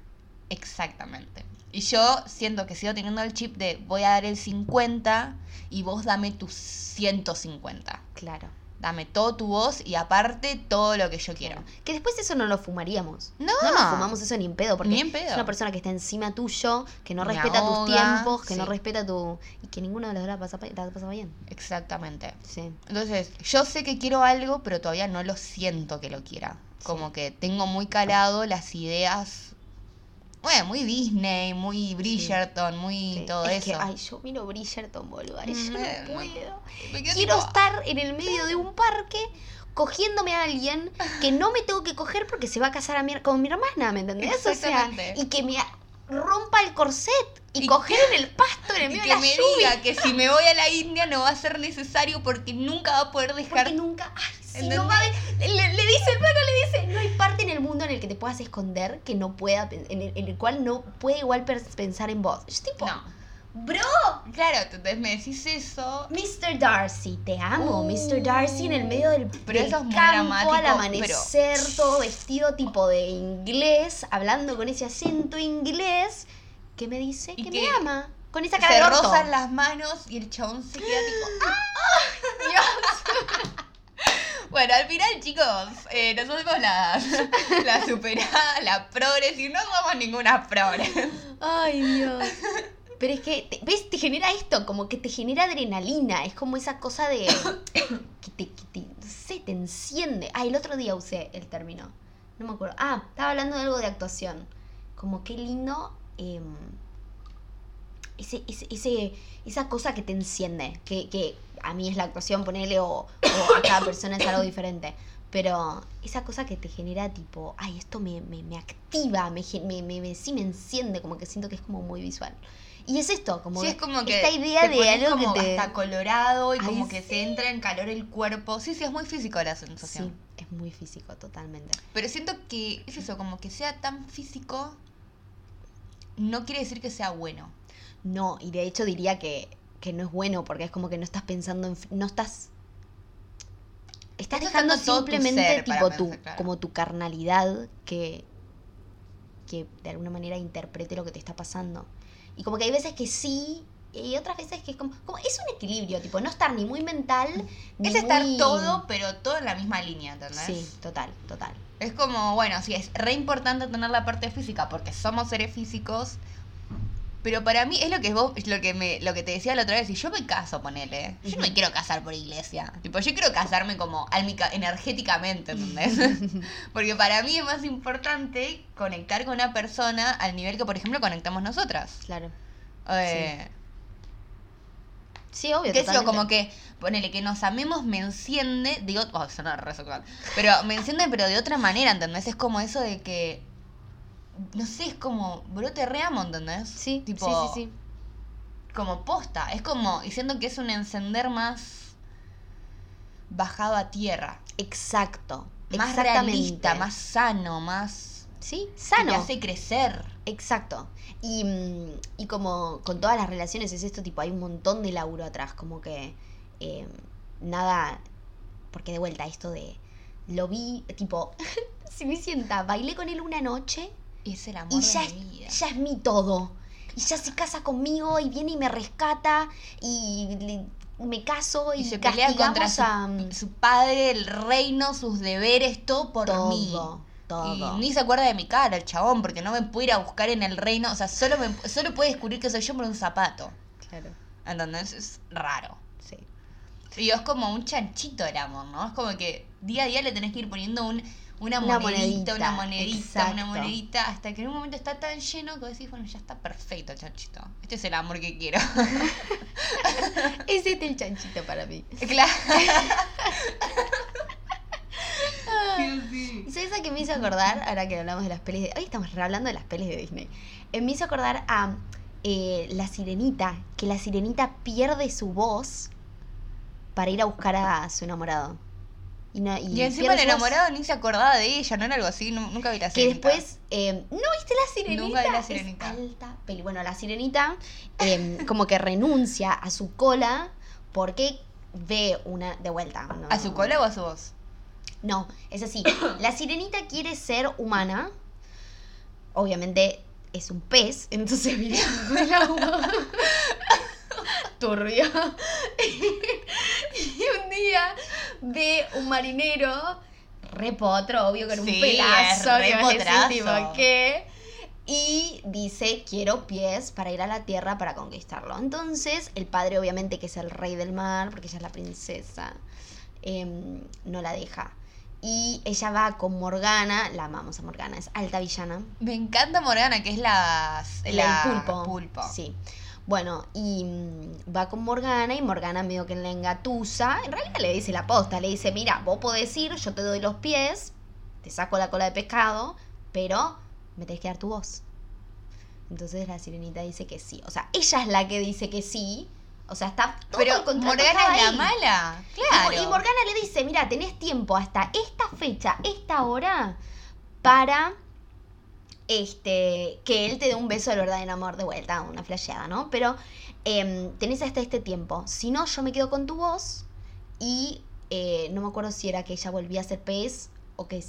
A: Exactamente. Y yo siento que sigo teniendo el chip de voy a dar el 50 y vos dame tus 150.
B: Claro.
A: Dame todo tu voz y aparte todo lo que yo quiero.
B: Que después eso no lo fumaríamos.
A: No.
B: No nos fumamos eso ni en pedo, porque
A: Ni en pedo.
B: es una persona que está encima tuyo, que no
A: Me
B: respeta tus tiempos, que no respeta tu. y que ninguno de los dos la pasa, la pasa bien.
A: Exactamente.
B: Sí.
A: Entonces, yo sé que quiero algo, pero todavía no lo siento que lo quiera. Como que tengo muy calado las ideas. Bueno, muy Disney, muy Bridgerton, muy
B: sí.
A: todo
B: es
A: eso.
B: que, ay, yo miro Bridgerton, boludo. Ay, yo
A: Mm, eh,
B: no puedo. Quiero estar en el medio de un parque cogiéndome a alguien que no me tengo que coger porque se va a casar a mi- con mi hermana, ¿me entendés? O sea, y que me rompa el corset y,
A: Y
B: coger en el pasto en el
A: Y
B: medio
A: que
B: de la
A: me
B: lluvia.
A: diga que si me voy a la India no va a ser necesario porque nunca va a poder dejar.
B: Porque nunca. Ay, si
A: ¿Entendés?
B: no va a haber- le, le dice el plano, le dice: No hay parte en el mundo en el que te puedas esconder que no pueda. pen- En el, en el cual no puede igual per- pensar en vos. Yo, tipo,
A: No.
B: bro,
A: Claro, entonces me decís eso.
B: Mr. Darcy, te amo.
A: Uh,
B: Mr. Darcy en el medio del,
A: pero
B: del
A: eso es muy
B: campo
A: dramático,
B: al amanecer, todo vestido tipo de inglés, hablando con ese acento inglés, que me dice
A: Y
B: que,
A: que
B: me ama. Con esa cara
A: Se
B: de orto.
A: rozan las manos y el chabón se queda tipo. ¡Ah! Dios. Bueno, al final, chicos, eh, nosotros somos la, la superada, la progres, y no somos ninguna progres.
B: Ay, Dios. Pero es que, ¿ves? Te genera esto, como que te genera adrenalina. Es como esa cosa de. que te, que te- no sé, te enciende. Ah, el otro día usé el término. No me acuerdo. Ah, estaba hablando de algo de actuación. Como qué lindo. em, ese, ese, ese- esa cosa que te enciende. Que, que a mí es la actuación, ponele, o, o a cada persona es algo diferente. Pero esa cosa que te genera tipo, ay, esto me, me, me activa, me, me, sí me enciende, como que siento que es como muy visual. Y es esto, como,
A: Sí, es como que
B: esta idea
A: te
B: de
A: pones
B: algo
A: como
B: que te...
A: hasta colorado y
B: Ay,
A: como que
B: sí.
A: se entra en calor el cuerpo. Sí, sí, es muy físico la
B: Sí,
A: sensación.
B: es muy físico, totalmente.
A: Pero siento que es eso, como que sea tan físico, no quiere decir que sea bueno.
B: No, y de hecho diría que, que no es bueno porque es como que no estás pensando en... No estás... Estás dejando
A: tu
B: simplemente
A: para
B: tipo tu,
A: pensar, claro.
B: como tu carnalidad que, que de alguna manera interprete lo que te está pasando. Y como que hay veces que sí y otras veces que es como, como es un equilibrio, tipo no estar ni muy mental ni
A: Es estar
B: muy-
A: todo, pero todo en la misma línea, ¿entendés?
B: Sí, total, total.
A: Es como, bueno, sí, es re importante tener la parte física porque somos seres físicos. Pero para mí es lo que vos, lo que me, lo que te decía la otra vez, si yo me caso, ponele, yo no me quiero casar por iglesia. Tipo, yo quiero casarme como álmica, energéticamente, ¿entendés? porque para mí es más importante conectar con una persona al nivel que, por ejemplo, conectamos nosotras.
B: Claro.
A: Eh,
B: Sí, obvio.
A: que eso,
B: totalmente.
A: como que, ponele, que nos amemos me enciende, digo, oh, suena re sexual, pero me enciende pero de otra manera, ¿entendés? Es como eso de que, no sé, es como, bro, te reamo, ¿entendés?
B: Sí,
A: tipo,
B: sí, sí, sí.
A: como posta, es como, y siento que es un encender más bajado a tierra,
B: Exacto.
A: más realista, más sano, más...
B: Sí,
A: que
B: sano.
A: te hace crecer.
B: Exacto. Y, mm, y como con todas las relaciones es esto, tipo, hay un montón de laburo atrás, como que eh, nada, porque de vuelta esto de, lo vi, tipo, si me sienta, bailé con él una noche
A: es el amor
B: y
A: de
B: ya,
A: mi
B: es-
A: vida.
B: ya es mi todo. Y ya se casa conmigo y viene y me rescata y le- me caso y,
A: Y se pelea contra su,
B: a
A: su padre, el reino, sus deberes, todo por mí.
B: todo, todo.
A: Y ni se acuerda de mi cara, el chabón, porque no me puede ir a buscar en el reino. O sea, solo, me, solo puede descubrir que soy yo por un zapato.
B: Claro,
A: ¿Entendés? Es raro.
B: sí.
A: Y es como un chanchito el amor, ¿no? Es como que día a día le tenés que ir poniendo un, una,
B: Una
A: monedita, una
B: monedita,
A: una monedita, hasta que en un momento está tan lleno que decís, bueno, ya está perfecto, chanchito. Este es el amor que quiero.
B: Es este el chanchito para mí.
A: claro. sí, sí.
B: ¿Y sabes a qué me hizo acordar? Ahora que hablamos de las pelis de... Hoy estamos hablando de las pelis de Disney. Eh, me hizo acordar a eh, La Sirenita, que la Sirenita pierde su voz para ir a buscar a su enamorado. Y,
A: encima el
B: voz,
A: enamorado ni se acordaba de ella, ¿no era algo así? Nu- Nunca vi la
B: Que
A: sirenita.
B: después... eh, ¿No viste La Sirenita?
A: Nunca vi La
B: Es
A: Sirenita.
B: alta peli. Bueno, La Sirenita eh, como que renuncia a su cola porque ve una... De vuelta. ¿no?
A: ¿A su cola o a su voz?
B: No, es así. La sirenita quiere ser humana. Obviamente es un pez, entonces vive bajo el agua. Turbio. y un día ve un marinero, re potro, obvio, con un pelazo.
A: es
B: tipo, ¿qué? Y dice, quiero pies para ir a la tierra para conquistarlo. Entonces, el padre, obviamente, que es el rey del mar, porque ella es la princesa, em, no la deja. Y ella va con Morgana, la amamos a Morgana, es alta villana.
A: Me encanta Morgana, que es la...
B: La del pulpo.
A: pulpo.
B: Sí. Bueno, y mm, va con Morgana y Morgana medio que la engatusa. En realidad le dice la posta, le dice, mira, vos podés ir, yo te doy los pies, te saco la cola de pescado, pero me tenés que dar tu voz. Entonces la sirenita dice que sí. O sea, ella es la que dice que sí. O sea, está todo el
A: Pero Morgana es la mala.
B: Y-
A: Claro.
B: Y Morgana le dice, mira, tenés tiempo hasta esta fecha, esta hora, para este que él te dé un beso del verdadero amor de vuelta, una flasheada, ¿no? Pero em, tenés hasta este tiempo. Si no, yo me quedo con tu voz y eh, no me acuerdo si era que ella volvía a ser pez o que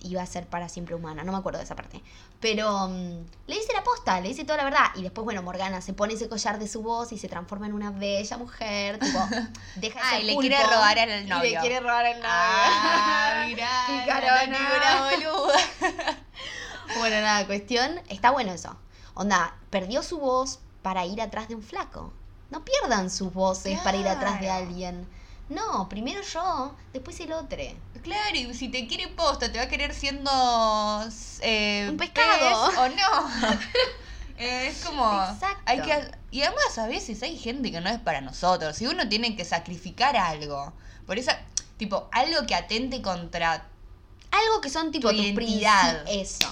B: iba a ser para siempre humana, no me acuerdo de esa parte. Pero mm, le dice la posta, le dice toda la verdad. Y después, bueno, Morgana se pone ese collar de su voz y se transforma en una bella mujer, tipo, deja de
A: Ah,
B: ser
A: y le quiere robar al
B: y
A: novio.
B: le quiere robar al novio.
A: Ah, mirá.
B: Picarona.
A: boluda.
B: Bueno, nada, cuestión, está bueno eso. Onda, perdió su voz, para ir atrás de un flaco. No pierdan sus voces para ir atrás de alguien. No, primero yo, después el otro.
A: Claro, y si te quiere posta, te va a querer siendo eh,
B: Un pescado.
A: pez o no. Eh, es como
B: Exacto.
A: hay que y además a veces hay gente que no es para nosotros y uno tiene que sacrificar algo por esa tipo algo que atente contra
B: Algo que son tipo
A: Tu
B: tus
A: identidad.
B: Eso.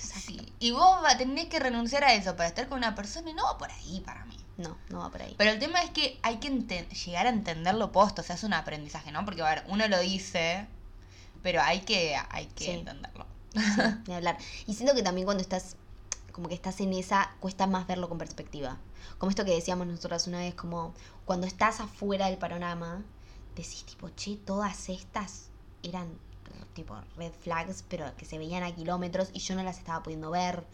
B: Exacto.
A: sí, y vos va, tenés que renunciar a eso para estar con una persona y no va por ahí para mí
B: No, no va por ahí.
A: pero el tema es que hay que llegar a entenderlo posto o sea es un aprendizaje no porque a ver uno lo dice pero hay que hay que
B: Sí.
A: entenderlo
B: hablar. Y siento que también cuando estás, como que estás en esa, cuesta más verlo con perspectiva. Como esto que decíamos nosotras una vez, como cuando estás afuera del panorama, decís tipo, che, todas estas eran tipo red flags, pero que se veían a kilómetros y yo no las estaba pudiendo ver.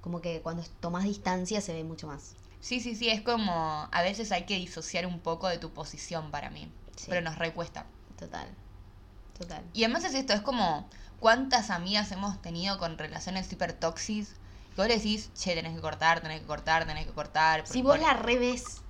B: Como que cuando tomas distancia se ve mucho más.
A: Sí, sí, sí, es como a veces hay que disociar un poco de tu posición para mí,
B: Sí.
A: pero nos recuesta.
B: Total. Total.
A: Y además es esto, es como cuántas amigas hemos tenido con relaciones hiper toxis que vos le decís, che, tenés que cortar, tenés que cortar, tenés que cortar.
B: Si
A: por-
B: vos la revés,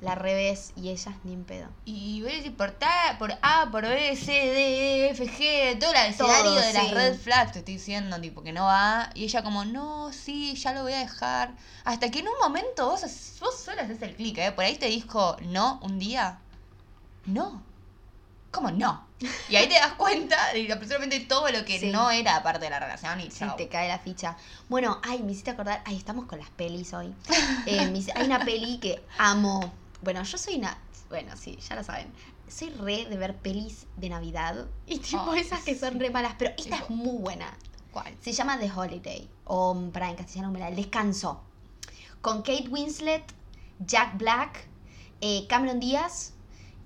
B: la revés y ellas ni en pedo.
A: Y vos le decís por, ta- por A, por B, C, D, E, F, G, todo el abecedario de las
B: sí.
A: red flags, te estoy diciendo, tipo, que no va. Y ella como, no, sí, ya lo voy a dejar. Hasta que en un momento vos, vos sola haces el clic, ¿eh? Por ahí te dijo, no, un día. No. ¿Cómo no? Y ahí te das cuenta de absolutamente todo lo que
B: Sí.
A: no era parte de la relación y
B: Sí, te cae la ficha. Bueno, ay, me hiciste acordar. Ay, estamos con las pelis hoy. Eh, me hay una peli que amo. Bueno, yo soy una. Bueno, sí, ya lo saben. Soy re de ver pelis de Navidad. Y tipo esas que son re malas. Pero esta
A: Tipo-
B: es muy buena.
A: ¿Cuál?
B: Se llama The Holiday. O para en castellano me la El Descanso. Con Kate Winslet, Jack Black, eh, Cameron Díaz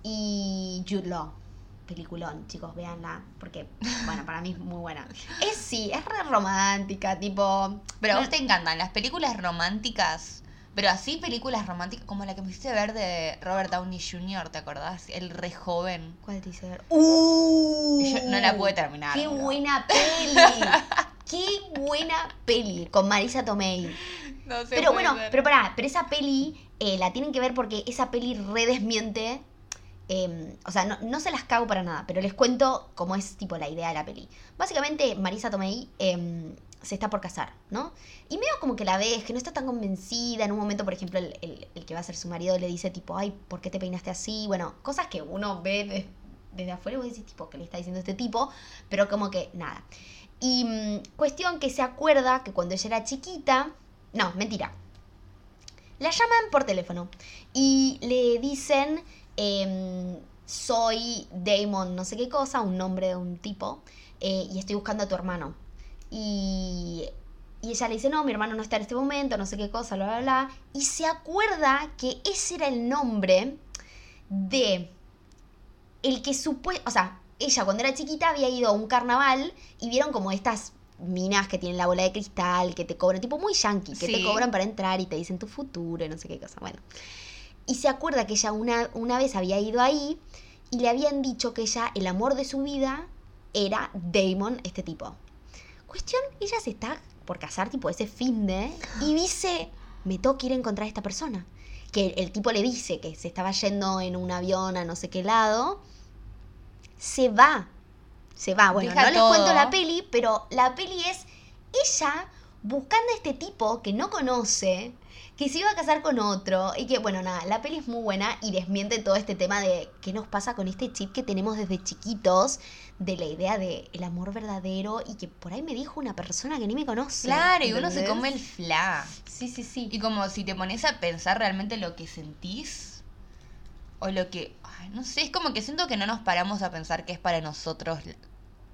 B: y Jude Law. Peliculón, chicos, véanla. Porque, bueno, para mí es muy buena. Es sí, es re romántica, tipo.
A: Pero a vos te encantan las películas románticas, pero así películas románticas como la que me hiciste ver de Robert Downey Jr., ¿te acordás? El re joven.
B: ¿Cuál te hice ver? ¡Uh!
A: Yo no la pude terminar,
B: ¡Qué buena peli! ¡Qué buena peli! Con Marisa Tomei.
A: No sé.
B: Pero bueno, pero pará, pero esa peli eh, la tienen que ver porque esa peli redesmiente. eh, o sea, no, no se las cago para nada, pero les cuento cómo es tipo la idea de la peli. Básicamente, Marisa Tomei eh, se está por casar, ¿no? Y medio como que la ves, que no está tan convencida. En un momento, por ejemplo, el, el- que va a ser su marido le dice tipo, ay, ¿por qué te peinaste así? Bueno, cosas que uno ve de- desde afuera y vos decís tipo, ¿qué le está diciendo este tipo? Pero como que nada. Y mm, cuestión que se acuerda que cuando ella era chiquita, no, mentira. La llaman por teléfono y le dicen, em, soy Damon no sé qué cosa, un nombre de un tipo, eh, y estoy buscando a tu hermano. Y, y ella le dice, no, mi hermano no está en este momento, no sé qué cosa, bla, bla, bla. Y se acuerda que ese era el nombre de el que supuestamente, o sea, ella cuando era chiquita había ido a un carnaval y vieron como estas minas que tienen la bola de cristal, que te cobran, tipo muy yankee, que te cobran para entrar y te dicen tu futuro y no sé qué cosa. Bueno. Y se acuerda que ella una, una vez había ido ahí y le habían dicho que ella, el amor de su vida, era Damon, este tipo. Cuestión, ella se está por casar, tipo ese fin de, y dice, me tengo que ir a encontrar a esta persona. Que el, el tipo le dice que se estaba yendo en un avión a no sé qué lado. Se va. Se va. Bueno,
A: Deja
B: no les cuento la peli, pero la peli es ella buscando a este tipo que no conoce, que se iba a casar con otro y que, bueno, nada, la peli es muy buena y desmiente todo este tema de qué nos pasa con este chip que tenemos desde chiquitos, de la idea de el amor verdadero y que por ahí me dijo una persona que ni me conoce.
A: Claro, y uno se come el fla.
B: Sí, sí, sí.
A: Y como si te pones a pensar realmente lo que sentís, o lo que. ay, no sé, es como que siento que no nos paramos a pensar que es para nosotros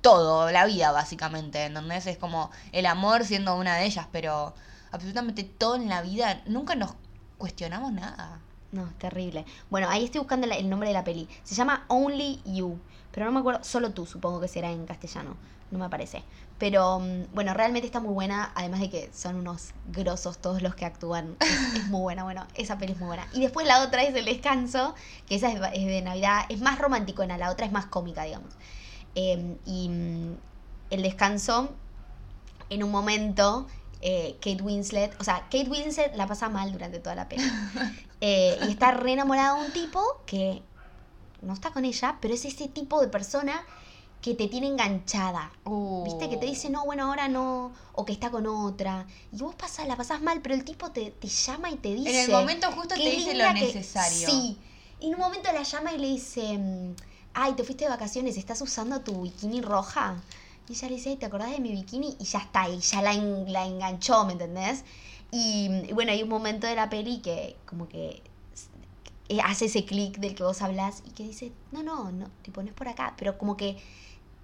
A: todo, la vida, básicamente. ¿Entendés? Es como el amor siendo una de ellas, pero absolutamente todo en la vida, nunca nos cuestionamos nada.
B: No, es terrible. Bueno, ahí estoy buscando el nombre de la peli. Se llama Only You. Pero no me acuerdo, solo tú supongo que será en castellano. No me aparece. Pero mm, bueno, realmente está muy buena. Además de que son unos grosos todos los que actúan. Es, muy buena, bueno, esa peli es muy buena. Y después la otra es El Descanso, que esa es, de Navidad. Es más romanticona, la otra es más cómica, digamos. Eh, y mm, El Descanso, en un momento, eh, Kate Winslet, o sea, Kate Winslet la pasa mal durante toda la peli. Eh, y está re enamorada de un tipo que no está con ella, pero es ese tipo de persona que te tiene enganchada. ¿Viste? Que te dice, no, bueno, ahora no, o que está con otra. Y vos pasás, la pasás mal, pero el tipo te, te llama y te dice...
A: En el momento justo te
B: "Qué
A: dice lo
B: que-".
A: necesario.
B: Sí. Y en un momento la llama y le dice, mm, ay, te fuiste de vacaciones, ¿estás usando tu bikini roja? Y ella le dice, ¿te acordás de mi bikini? Y ya está, y ya la, en- la enganchó, ¿me entendés? Y, y bueno, hay un momento de la peli que como que hace ese clic del que vos hablas y que dice, no, no, no, tipo, no es por acá, pero como que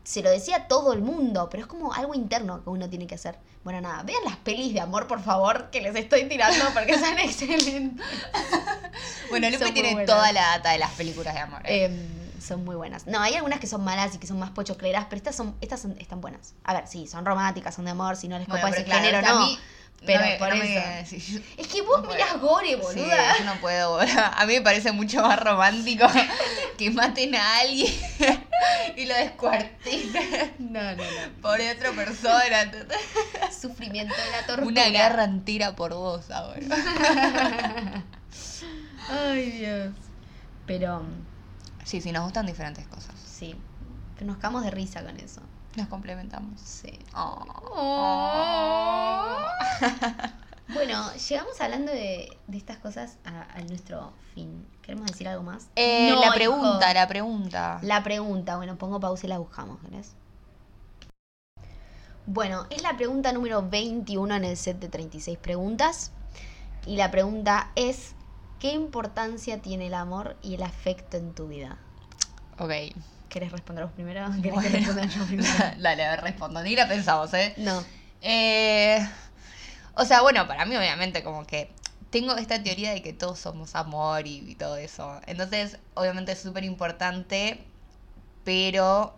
B: se lo decía todo el mundo, pero es como algo interno que uno tiene que hacer. Bueno, nada, vean las pelis de amor, por favor, que les estoy tirando porque son excelentes.
A: Bueno, Lupe
B: Son
A: tiene toda la data de las películas de amor. ¿eh?
B: Em, son muy buenas. No, hay algunas que son malas y que son más pochocleras, pero estas son, estas son, están buenas. A ver, sí, son románticas, son de amor, si no les
A: Bueno,
B: copa
A: pero
B: ese
A: claro,
B: género, no.
A: mí
B: pero
A: no me-
B: por
A: no me-
B: eso.
A: sí,
B: Es que vos
A: no
B: mirás gore,
A: Sí,
B: boluda.
A: yo no puedo, boluda. A mí me parece mucho más romántico que maten a alguien y lo descuartinen
B: No, no, no.
A: por otra persona.
B: Sufrimiento de la tortura.
A: Una guerra entera por vos ahora.
B: Ay, Dios. Pero,
A: Sí, sí, nos gustan diferentes cosas.
B: sí. Pero nos cagamos de risa con eso.
A: Nos complementamos.
B: Sí.
A: Oh.
B: Bueno, llegamos hablando de, de estas cosas a, a nuestro fin. ¿Queremos decir algo más?
A: Eh,
B: No,
A: la
B: hijo.
A: pregunta, la pregunta.
B: La pregunta, bueno, pongo pausa y la buscamos, ¿querés? Bueno, es la pregunta número 21 en el set de 36 preguntas. Y la pregunta es, ¿qué importancia tiene el amor y el afecto en tu vida?
A: Ok.
B: ¿Querés responder vos primero? ¿Querés que responda yo primero?
A: Dale, a ver, respondo. Ni la pensamos, ¿eh?
B: No.
A: Eh, o sea, bueno, para mí obviamente como que tengo esta teoría de que todos somos amor y, y todo eso. Entonces, obviamente es súper importante, pero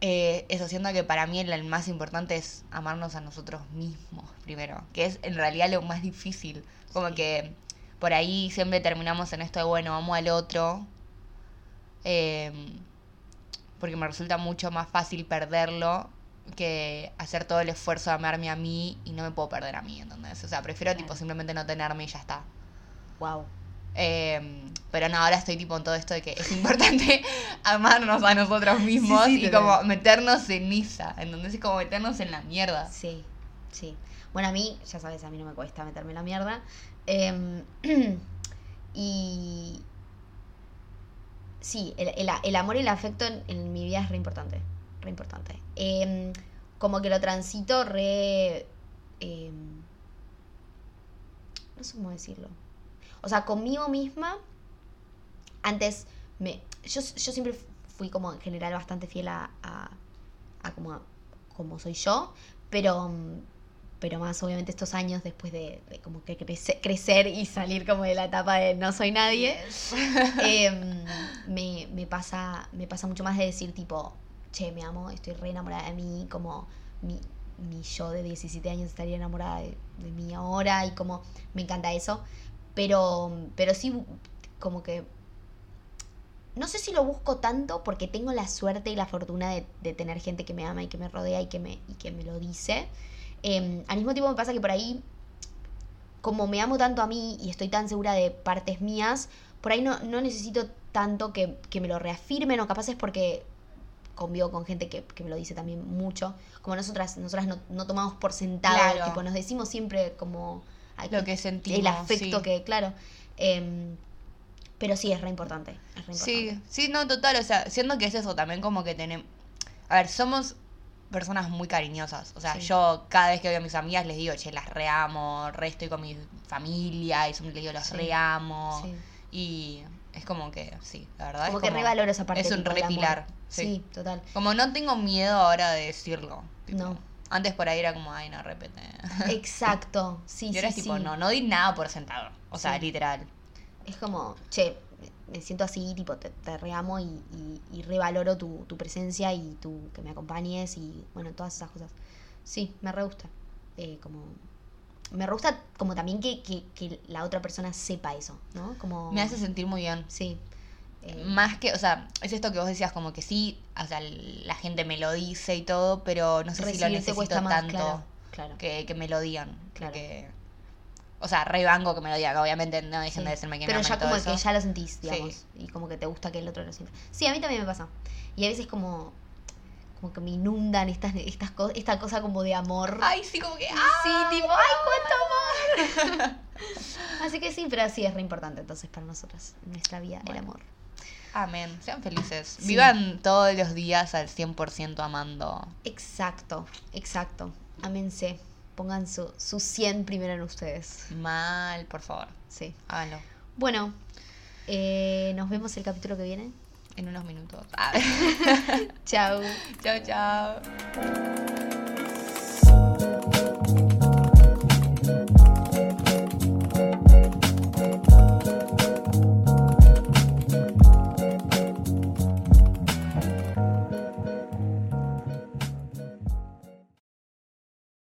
A: eh, eso siento que para mí el, el más importante es amarnos a nosotros mismos primero, que es en realidad lo más difícil. Como
B: Sí.
A: que por ahí siempre terminamos en esto de, bueno, amo al otro. eh, porque me resulta mucho más fácil perderlo que hacer todo el esfuerzo de amarme a mí y no me puedo perder a mí, ¿entendés? O sea, prefiero
B: Claro.
A: tipo simplemente no tenerme y ya está.
B: Wow.
A: Eh, pero no, ahora estoy tipo en todo esto de que es importante amarnos a nosotros mismos
B: Sí, sí,
A: y como meternos en esa, ¿entendés? Es como meternos en la mierda.
B: Sí, sí. Bueno, a mí, ya sabes, a mí no me cuesta meterme en la mierda. Em, y. Sí, el, el- amor y el afecto en, mi vida es re importante. Re importante. Em, como que lo transito re. em, no sé cómo decirlo. O sea, conmigo misma. Antes me. Yo, yo siempre fui como en general bastante fiel a. a, a como, como soy yo. Pero. Pero más obviamente estos años después de, de como que crece- crecer y salir como de la etapa de no soy nadie. em, me, me pasa, me pasa mucho más de decir tipo, che, me amo, estoy re enamorada de mí, como mi, mi yo de 17 años estaría enamorada de, de mí ahora y como me encanta eso. Pero, pero sí, como que... No sé si lo busco tanto porque tengo la suerte y la fortuna de, de tener gente que me ama y que me rodea y que me, y que me lo dice. Em, al mismo tiempo me pasa que por ahí como me amo tanto a mí y estoy tan segura de partes mías, por ahí no, no necesito tanto que, que me lo reafirmen o capaz es porque convivo con gente que, que me lo dice también mucho. Como nosotras, nosotras no, no tomamos por sentado,
A: Claro.
B: tipo, nos decimos siempre como
A: Lo que sentimos.
B: el afecto
A: sí.
B: que, claro. em, pero sí, es re importante. Es re
A: Sí,
B: importante.
A: sí, no, total, o sea, siendo que es eso también como que tenemos... A ver, somos personas muy cariñosas, o sea,
B: Sí.
A: yo cada vez que veo a mis amigas les digo, che, las reamo, re estoy con mi familia, y siempre les digo, las
B: Sí.
A: reamo,
B: Sí.
A: y es como que, sí, la verdad.
B: Como
A: es
B: que revaloro esa parte.
A: Es un re pilar,
B: Sí.
A: sí.
B: total.
A: Como no tengo miedo ahora de decirlo. tipo,
B: No.
A: Antes por ahí era como, ay, no, repete.
B: Exacto. Sí,
A: y ahora
B: sí,
A: es tipo, no, no di nada por sentado. O sea, literal.
B: Es como, che, me siento así, tipo, te, te reamo y, y, y revaloro tu, tu presencia y tu que me acompañes y, bueno, todas esas cosas. Sí, me re gusta. Eh, como, me re gusta como también que, que, que la otra persona sepa eso, ¿no? Como...
A: Me hace sentir muy bien.
B: Sí. Eh,
A: Más que, o sea, es esto que vos decías, como que sí, o sea, la gente me lo dice y todo, pero no sé si lo necesito
B: más,
A: tanto.
B: claro. Claro.
A: que, que me lo digan.
B: Claro.
A: Que, o sea, re banco que me lo digan, obviamente no dejen
B: Sí.
A: de decirme que
B: Pero ya como
A: eso.
B: que ya lo sentís,
A: Sí.
B: digamos. Y como que te gusta que el otro lo sienta. Sí, a mí también me pasa. Y a veces como, como que me inundan estas, estas cosas, esta cosa como de amor.
A: Ay, sí, como que...
B: Sí, tipo, ¡ay, cuánto amor! Así que sí, pero sí es re importante entonces para nosotras, en nuestra vida, el amor.
A: Amén, sean felices.
B: Sí.
A: Vivan todos los días al 100% amando.
B: Exacto, exacto. Ámense. Pongan su, su 100 primero en ustedes.
A: Mal, por favor,
B: Sí.
A: háganlo.
B: Bueno, eh, nos vemos el capítulo que viene.
A: En unos minutos. Ah.
B: Chao.
A: chao, chao.